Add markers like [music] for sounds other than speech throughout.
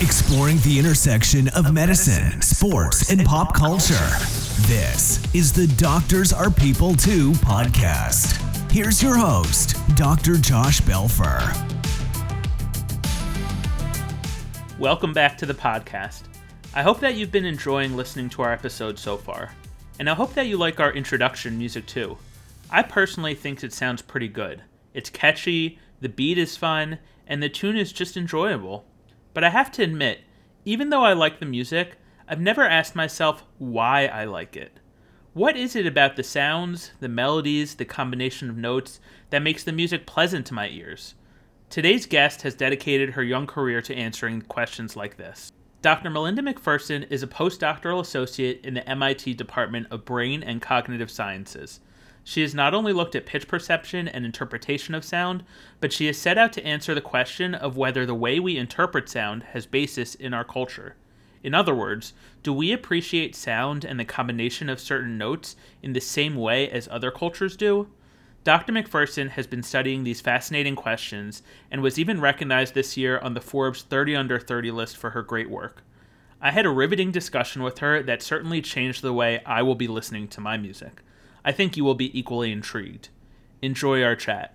exploring the intersection of medicine, sports, and pop culture. This is the Doctors Are People Too podcast. Here's your host, Dr. Josh Belfer. Welcome back to the podcast. I hope that you've been enjoying listening to our episode so far, and I hope that you like our introduction music too. I personally think it sounds pretty good. It's catchy, the beat is fun, and the tune is just enjoyable. But I have to admit, even though I like the music, I've never asked myself why I like it. What is it about the sounds, the melodies, the combination of notes that makes the music pleasant to my ears? Today's guest has dedicated her young career to answering questions like this. Dr. Malinda McPherson is a postdoctoral associate in the MIT Department of Brain and Cognitive Sciences. She has not only looked at pitch perception and interpretation of sound, but she has set out to answer the question of whether the way we interpret sound has basis in our culture. In other words, do we appreciate sound and the combination of certain notes in the same way as other cultures do? Dr. McPherson has been studying these fascinating questions and was even recognized this year on the Forbes 30 Under 30 list for her great work. I had a riveting discussion with her that certainly changed the way I will be listening to my music. I think you will be equally intrigued. Enjoy our chat.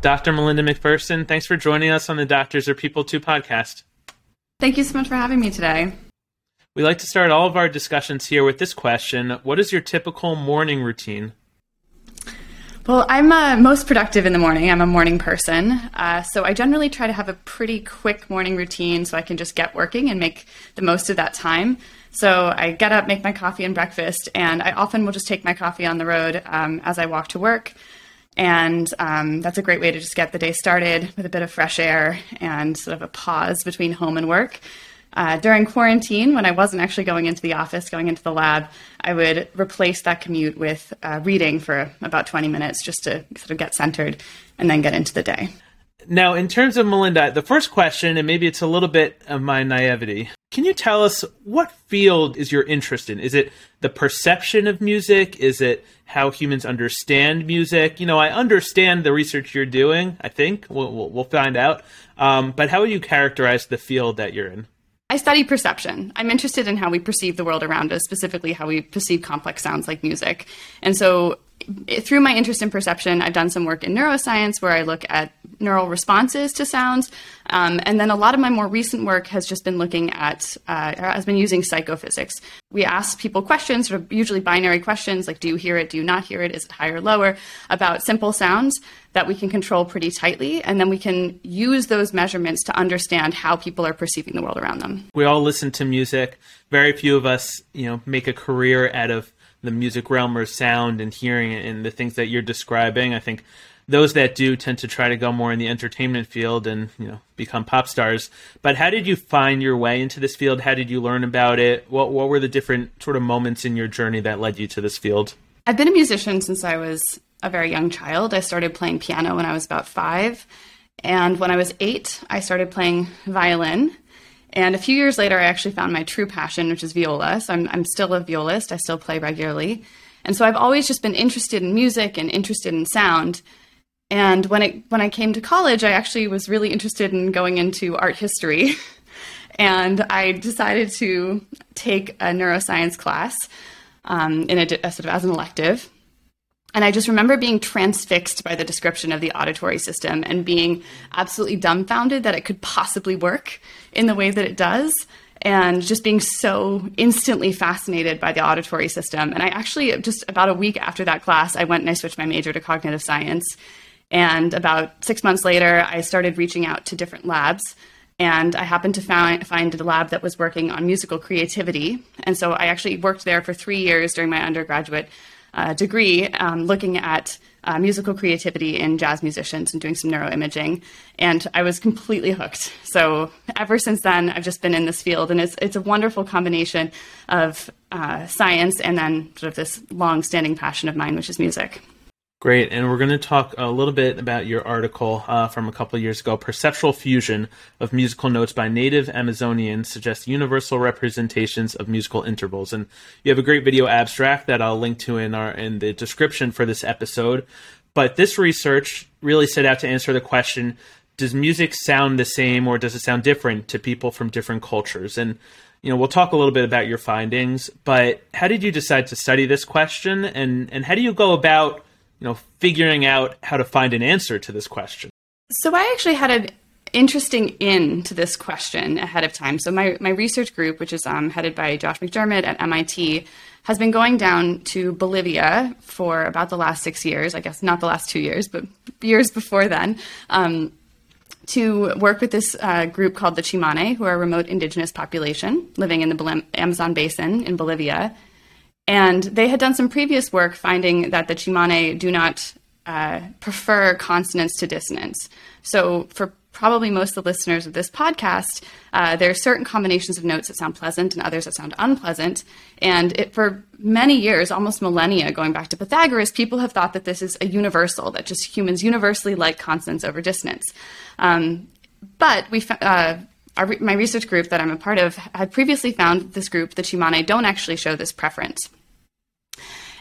Dr. Malinda McPherson, thanks for joining us on the Doctors Are People Too podcast. Thank you so much for having me today. We like to start all of our discussions here with this question What is your typical morning routine? Well, I'm uh, most productive in the morning. I'm a morning person. Uh, so I generally try to have a pretty quick morning routine so I can just get working and make the most of that time. So I get up, make my coffee and breakfast, and I often will just take my coffee on the road um, as I walk to work. And um, that's a great way to just get the day started with a bit of fresh air and sort of a pause between home and work. Uh, during quarantine, when I wasn't actually going into the office, going into the lab, I would replace that commute with uh, reading for about 20 minutes just to sort of get centered and then get into the day. Now, in terms of Malinda, the first question, and maybe it's a little bit of my naivety, can you tell us what field is your interest in? Is it the perception of music? Is it how humans understand music? You know, I understand the research you're doing. I think we'll we'll, we'll find out. Um, but how would you characterize the field that you're in? I study perception. I'm interested in how we perceive the world around us, specifically how we perceive complex sounds like music. And so through my interest in perception, I've done some work in neuroscience where I look at neural responses to sounds. Um, and then a lot of my more recent work has just been looking at, uh, has been using psychophysics. We ask people questions, sort of usually binary questions like, do you hear it? Do you not hear it? Is it higher or lower? About simple sounds that we can control pretty tightly. And then we can use those measurements to understand how people are perceiving the world around them. We all listen to music. Very few of us, you know, make a career out of the music realm or sound and hearing and the things that you're describing. I think those that do tend to try to go more in the entertainment field and you know become pop stars. But how did you find your way into this field? How did you learn about it? What what were the different sort of moments in your journey that led you to this field? I've been a musician since I was a very young child. I started playing piano when I was about five. And when I was eight, I started playing violin. And a few years later, I actually found my true passion, which is viola. So I'm, I'm still a violist, I still play regularly. And so I've always just been interested in music and interested in sound. And when it when I came to college, I actually was really interested in going into art history. [laughs] and I decided to take a neuroscience class um, in a, a sort of as an elective. And I just remember being transfixed by the description of the auditory system and being absolutely dumbfounded that it could possibly work in the way that it does. And just being so instantly fascinated by the auditory system. And I actually, just about a week after that class, I went and I switched my major to cognitive science. And about six months later, I started reaching out to different labs. And I happened to find, find a lab that was working on musical creativity. And so I actually worked there for three years during my undergraduate uh, degree um, looking at uh, musical creativity in jazz musicians and doing some neuroimaging. And I was completely hooked. So ever since then, I've just been in this field, and it's, it's a wonderful combination of uh, science and then sort of this long standing passion of mine, which is music. Great, and we're going to talk a little bit about your article uh, from a couple of years ago. Perceptual fusion of musical notes by native Amazonians suggests universal representations of musical intervals. And you have a great video abstract that I'll link to in our in the description for this episode. But this research really set out to answer the question: does music sound the same or does it sound different to people from different cultures? And you know, we'll talk a little bit about your findings, but how did you decide to study this question and and how do you go about, you know, figuring out how to find an answer to this question? So I actually had an interesting in to this question ahead of time. So my, my research group, which is um, headed by Josh McDermott at MIT, has been going down to Bolivia for about the last six years. I guess not the last two years, but years before then. Um, to work with this uh, group called the Tsimane, who are a remote indigenous population living in the Amazon basin in Bolivia. And they had done some previous work finding that the Tsimane do not uh, prefer consonance to dissonance. So, for probably most of the listeners of this podcast, uh, there are certain combinations of notes that sound pleasant and others that sound unpleasant. And it, for many years, almost millennia, going back to Pythagoras, people have thought that this is a universal, that just humans universally like consonance over dissonance. Um, but we, uh, our, my research group that I'm a part of had previously found this group, the Tsimane, don't actually show this preference.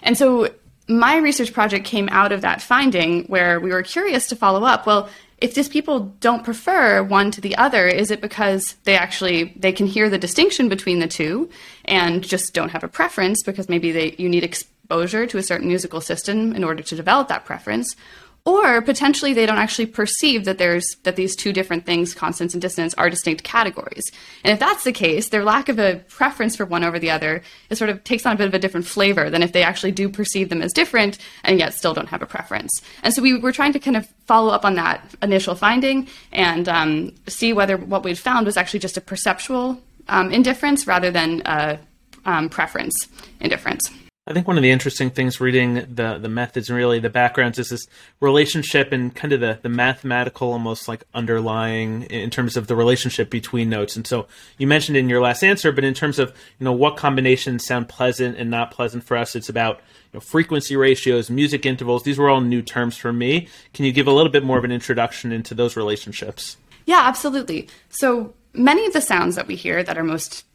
And so my research project came out of that finding where we were curious to follow up. Well, if these people don't prefer one to the other is it because they actually they can hear the distinction between the two and just don't have a preference because maybe they you need exposure to a certain musical system in order to develop that preference or potentially they don't actually perceive that there's that these two different things constants and dissonance are distinct categories. And if that's the case their lack of a preference for one over the other it sort of takes on a bit of a different flavor than if they actually do perceive them as different and yet still don't have a preference. And so we were trying to kind of follow up on that initial finding and um, see whether what we'd found was actually just a perceptual um, indifference rather than a um, preference indifference I think one of the interesting things reading the the methods and really the backgrounds is this relationship and kind of the, the mathematical almost like underlying in terms of the relationship between notes. And so you mentioned in your last answer, but in terms of you know what combinations sound pleasant and not pleasant for us, it's about you know, frequency ratios, music intervals. These were all new terms for me. Can you give a little bit more of an introduction into those relationships? Yeah, absolutely. So many of the sounds that we hear that are most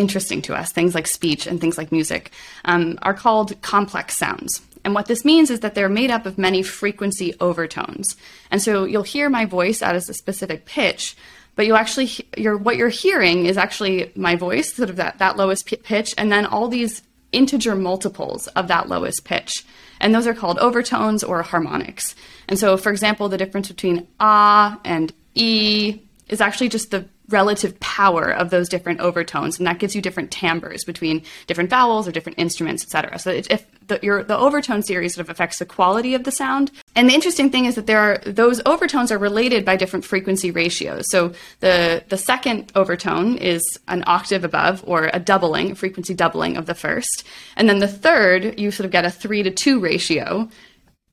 interesting to us, things like speech and things like music, um, are called complex sounds. And what this means is that they're made up of many frequency overtones. And so you'll hear my voice at a specific pitch, but you actually you're, what you're hearing is actually my voice, sort of that, that lowest pitch, and then all these integer multiples of that lowest pitch. And those are called overtones or harmonics. And so, for example, the difference between ah and e is actually just the relative power of those different overtones, and that gives you different timbres between different vowels or different instruments, etc. So if the, your, the overtone series sort of affects the quality of the sound. And the interesting thing is that there are those overtones are related by different frequency ratios. So the the second overtone is an octave above or a doubling, frequency doubling of the first, and then the third you sort of get a three to two ratio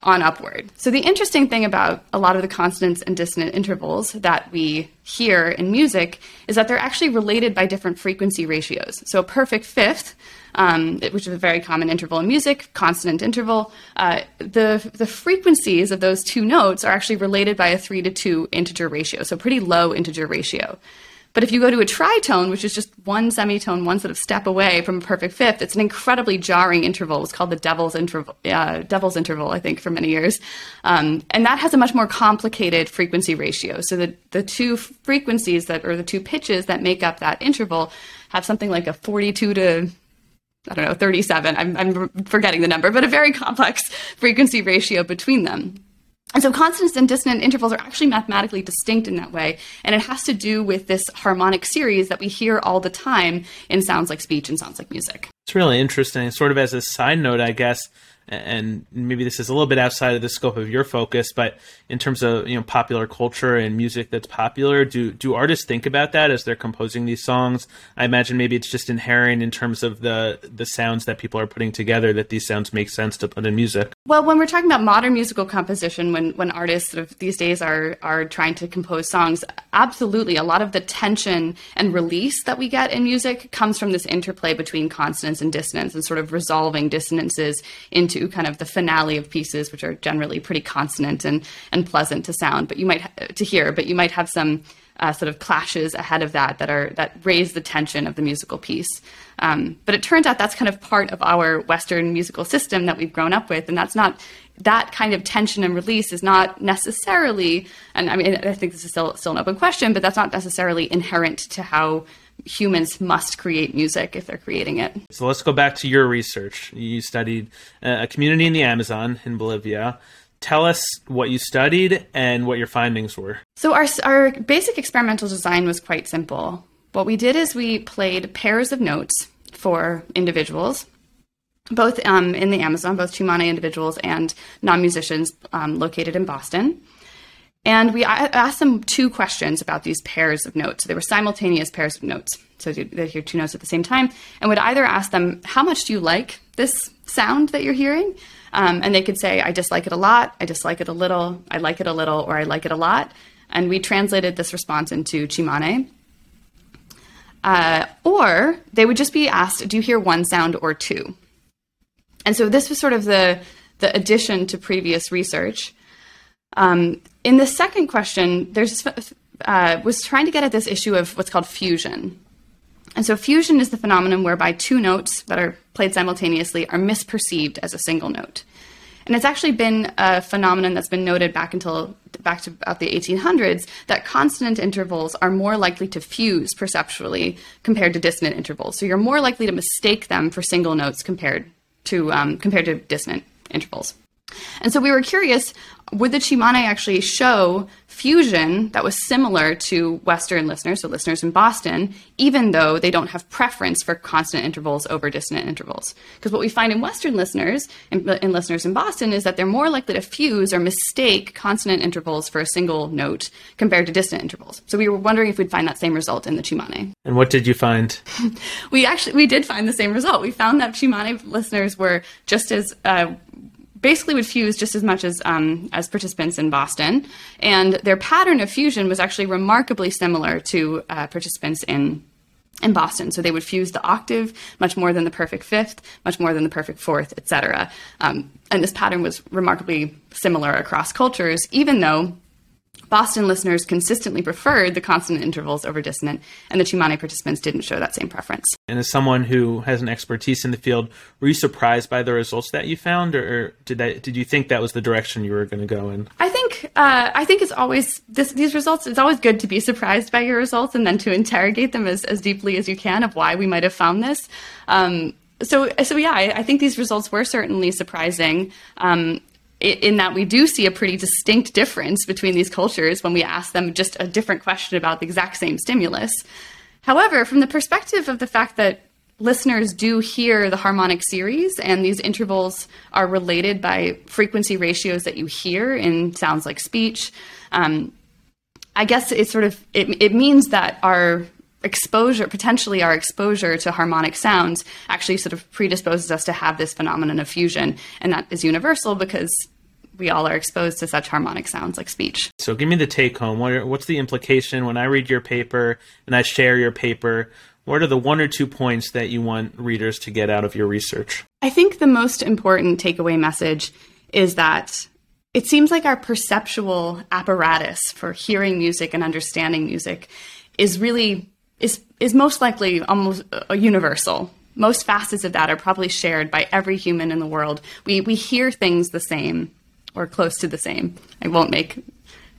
on upward. So the interesting thing about a lot of the consonants and dissonant intervals that we hear in music is that they're actually related by different frequency ratios. So a perfect fifth, um, which is a very common interval in music, consonant interval, uh, the the frequencies of those two notes are actually related by a three to two integer ratio. So pretty low integer ratio. But if you go to a tritone, which is just one semitone, one sort of step away from a perfect fifth, it's an incredibly jarring interval. It's called the devil's interval, uh, devil's interval, I think, for many years. Um, and that has a much more complicated frequency ratio. So the, the two frequencies that, or the two pitches that make up that interval have something like a 42 to I don't know, 37. I'm, I'm forgetting the number, but a very complex frequency ratio between them. And so consonants and dissonant intervals are actually mathematically distinct in that way. And it has to do with this harmonic series that we hear all the time in sounds like speech and sounds like music. It's really interesting. Sort of as a side note, I guess, and maybe this is a little bit outside of the scope of your focus, but in terms of you know popular culture and music that's popular, do do artists think about that as they're composing these songs? I imagine maybe it's just inherent in terms of the the sounds that people are putting together that these sounds make sense to put in music. Well, when we're talking about modern musical composition, when when artists sort of these days are are trying to compose songs, absolutely, a lot of the tension and release that we get in music comes from this interplay between consonance and dissonance and sort of resolving dissonances into kind of the finale of pieces, which are generally pretty consonant and, and pleasant to sound, but you might to hear, but you might have some uh, sort of clashes ahead of that that are that raise the tension of the musical piece. Um, but it turns out that's kind of part of our Western musical system that we've grown up with, and that's not that kind of tension and release is not necessarily. And I mean, I think this is still still an open question, but that's not necessarily inherent to how humans must create music if they're creating it. So let's go back to your research. You studied uh, a community in the Amazon in Bolivia tell us what you studied and what your findings were. So, our, our basic experimental design was quite simple. What we did is we played pairs of notes for individuals, both um, in the Amazon, both Tsimane individuals and non musicians um, located in Boston. And we asked them two questions about these pairs of notes. So they were simultaneous pairs of notes. So they hear two notes at the same time, and would either ask them, How much do you like this sound that you're hearing? Um, and they could say, I dislike it a lot, I dislike it a little, I like it a little, or I like it a lot. And we translated this response into Tsimane. Uh, or they would just be asked, Do you hear one sound or two? And so this was sort of the, the addition to previous research. Um, in the second question, there's uh, was trying to get at this issue of what's called fusion. And so fusion is the phenomenon whereby two notes that are played simultaneously are misperceived as a single note. And it's actually been a phenomenon that's been noted back until back to about the 1800s that consonant intervals are more likely to fuse perceptually compared to dissonant intervals. So you're more likely to mistake them for single notes compared to um, compared to dissonant intervals. And so we were curious would the Tsimane actually show fusion that was similar to Western listeners, so listeners in Boston, even though they don't have preference for consonant intervals over dissonant intervals? Because what we find in Western listeners and listeners in Boston is that they're more likely to fuse or mistake consonant intervals for a single note compared to dissonant intervals. So we were wondering if we'd find that same result in the Tsimane. And what did you find? [laughs] we actually we did find the same result. We found that Tsimane listeners were just as uh, basically would fuse just as much as um, as participants in Boston, and their pattern of fusion was actually remarkably similar to uh, participants in in Boston. So they would fuse the octave much more than the perfect fifth, much more than the perfect fourth, etc. Um, and this pattern was remarkably similar across cultures, even though Boston listeners consistently preferred the consonant intervals over dissonant, and the Tsimane participants didn't show that same preference. And as someone who has an expertise in the field, were you surprised by the results that you found, or, did that did you think that was the direction you were going to go in? I think uh, I think it's always this, these results. It's always good to be surprised by your results and then to interrogate them as, as deeply as you can of why we might have found this. Um, so so yeah, I, I, think these results were certainly surprising. Um, in that we do see a pretty distinct difference between these cultures when we ask them just a different question about the exact same stimulus. However, from the perspective of the fact that listeners do hear the harmonic series and these intervals are related by frequency ratios that you hear in sounds like speech, um, I guess it sort of it, it means that our exposure, potentially our exposure to harmonic sounds, actually sort of predisposes us to have this phenomenon of fusion. And that is universal because we all are exposed to such harmonic sounds like speech. So, give me the take home. What are, what's the implication when I read your paper and I share your paper? What are the one or two points that you want readers to get out of your research? I think the most important takeaway message is that it seems like our perceptual apparatus for hearing music and understanding music is really is is most likely almost a universal. Most facets of that are probably shared by every human in the world. We we hear things the same or close to the same. I won't make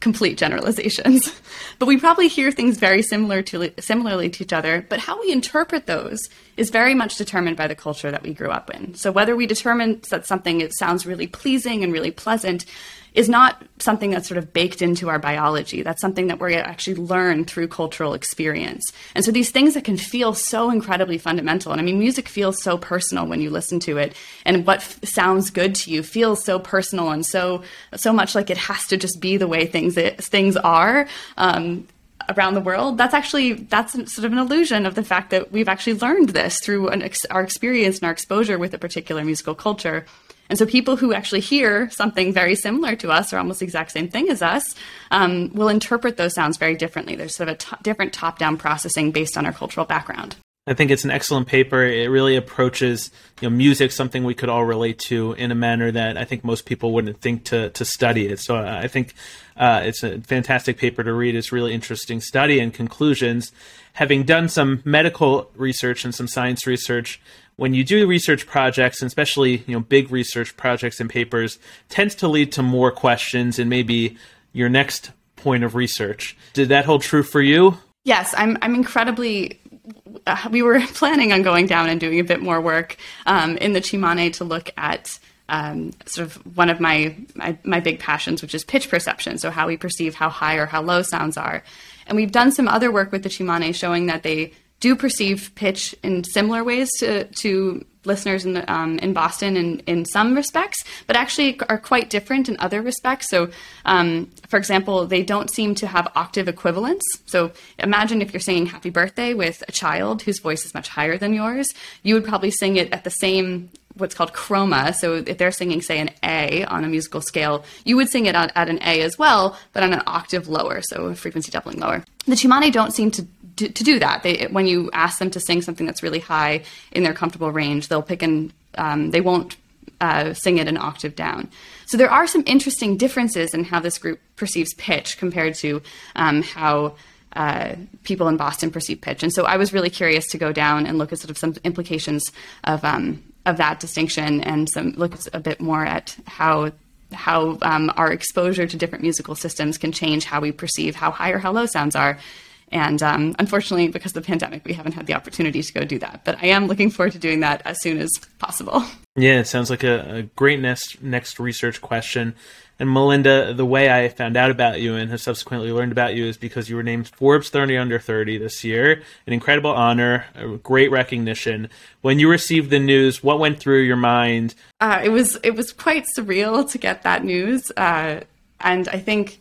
complete generalizations, [laughs] but we probably hear things very similar to similarly to each other. But how we interpret those is very much determined by the culture that we grew up in. So whether we determine that something it sounds really pleasing and really pleasant is not something that's sort of baked into our biology. That's something that we're actually learn through cultural experience. And so these things that can feel so incredibly fundamental. And I mean, music feels so personal when you listen to it, and what f- sounds good to you feels so personal and so so much like it has to just be the way things it, things are. Um, around the world that's actually that's sort of an illusion of the fact that we've actually learned this through ex- our experience and our exposure with a particular musical culture and so people who actually hear something very similar to us or almost the exact same thing as us um, will interpret those sounds very differently. There's sort of a t- different top down processing based on our cultural background. I think it's an excellent paper. It really approaches you know music, something we could all relate to, in a manner that I think most people wouldn't think to to study it. So uh, I think uh, it's a fantastic paper to read. It's really interesting study and conclusions. Having done some medical research and some science research, when you do research projects, and especially you know big research projects and papers, tends to lead to more questions and maybe your next point of research. Did that hold true for you? Yes, I'm. I'm incredibly uh, we were [laughs] planning on going down and doing a bit more work um, in the Tsimane to look at um, sort of one of my, my, my big passions, which is pitch perception. So how we perceive how high or how low sounds are, and we've done some other work with the Tsimane showing that they do perceive pitch in similar ways to, to listeners in, the, um, in Boston in, in some respects, but actually are quite different in other respects. So, um, for example, they don't seem to have octave equivalence. So, imagine if you're singing Happy Birthday with a child whose voice is much higher than yours, you would probably sing it at the same what's called chroma. So if they're singing, say, an A on a musical scale, you would sing it at, at an A as well, but on an octave lower, so a frequency doubling lower. The Tsimane don't seem to to, to do that. They, when you ask them to sing something that's really high in their comfortable range, they'll pick and um, they won't uh, sing it an octave down. So there are some interesting differences in how this group perceives pitch compared to um, how uh, people in Boston perceive pitch. And so I was really curious to go down and look at sort of some implications of um, of that distinction and some look a bit more at how how um, our exposure to different musical systems can change how we perceive how high or how low sounds are and um, unfortunately, because of the pandemic, we haven't had the opportunity to go do that. But I am looking forward to doing that as soon as possible. [laughs] Yeah, it sounds like a, a great next next research question. And Malinda, the way I found out about you and have subsequently learned about you is because you were named Forbes 30 Under 30 this year. An incredible honor, a great recognition. When you received the news, what went through your mind? Uh, it was it was quite surreal to get that news, uh, and I think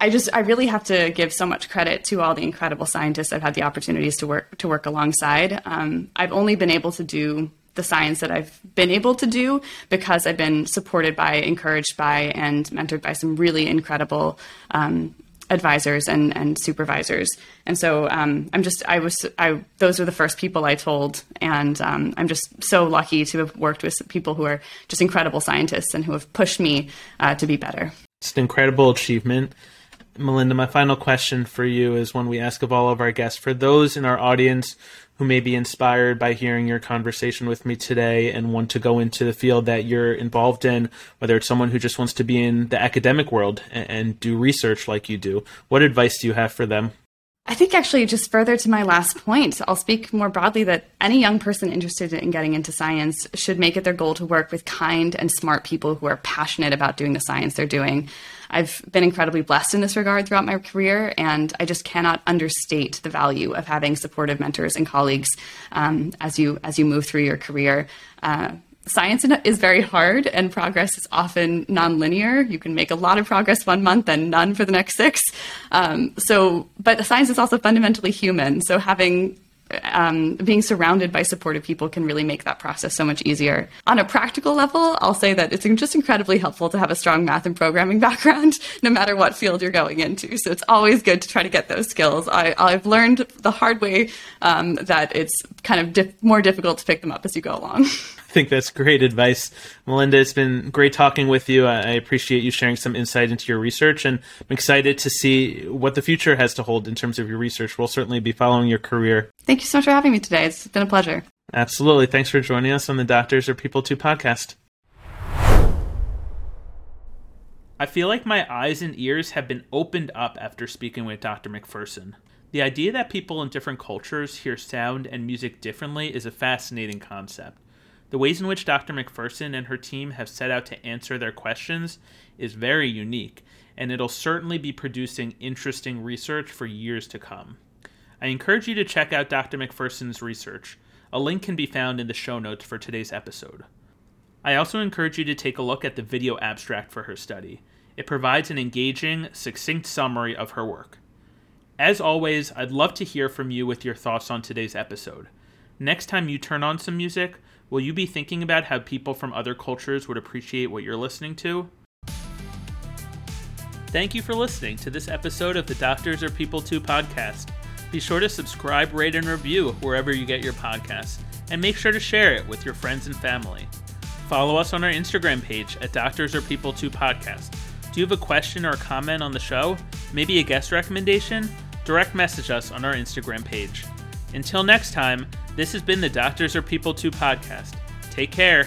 I just I really have to give so much credit to all the incredible scientists I've had the opportunities to work to work alongside. Um, I've only been able to do the science that I've been able to do because I've been supported by, encouraged by, and mentored by some really incredible um, advisors and, and supervisors. And so um, I'm just I was I those are the first people I told, and um, I'm just so lucky to have worked with people who are just incredible scientists and who have pushed me uh, to be better. It's an incredible achievement. Malinda, my final question for you is one we ask of all of our guests. For those in our audience who may be inspired by hearing your conversation with me today and want to go into the field that you're involved in, whether it's someone who just wants to be in the academic world and, and do research like you do, what advice do you have for them? I think actually, just further to my last point, I'll speak more broadly that any young person interested in getting into science should make it their goal to work with kind and smart people who are passionate about doing the science they're doing. I've been incredibly blessed in this regard throughout my career, and I just cannot understate the value of having supportive mentors and colleagues um, as you as you move through your career. Uh, science is very hard and progress is often nonlinear. You can make a lot of progress one month and none for the next six. Um, so, but science is also fundamentally human. So having um, being surrounded by supportive people can really make that process so much easier. On a practical level, I'll say that it's just incredibly helpful to have a strong math and programming [laughs] background, no matter what field you're going into. So it's always good to try to get those skills. I, have learned the hard way um, that it's kind of more difficult to pick them up as you go along. [laughs] I think that's great advice. Malinda, it's been great talking with you. I appreciate you sharing some insight into your research, and I'm excited to see what the future has to hold in terms of your research. We'll certainly be following your career. Thank you so much for having me today. It's been a pleasure. Absolutely. Thanks for joining us on the Doctors Are People Too podcast. I feel like my eyes and ears have been opened up after speaking with Dr. McPherson. The idea that people in different cultures hear sound and music differently is a fascinating concept. The ways in which Dr. McPherson and her team have set out to answer their questions is very unique, and it'll certainly be producing interesting research for years to come. I encourage you to check out Dr. McPherson's research. A link can be found in the show notes for today's episode. I also encourage you to take a look at the video abstract for her study. It provides an engaging, succinct summary of her work. As always, I'd love to hear from you with your thoughts on today's episode. Next time you turn on some music, Will you be thinking about how people from other cultures would appreciate what you're listening to? Thank you for listening to this episode of the Doctors Are People Too podcast. Be sure to subscribe, rate, and review wherever you get your podcasts, and make sure to share it with your friends and family. Follow us on our Instagram page at Doctors Are People Too Podcast. Do you have a question or a comment on the show? Maybe a guest recommendation? Direct message us on our Instagram page. Until next time, this has been the Doctors Are People Too podcast. Take care.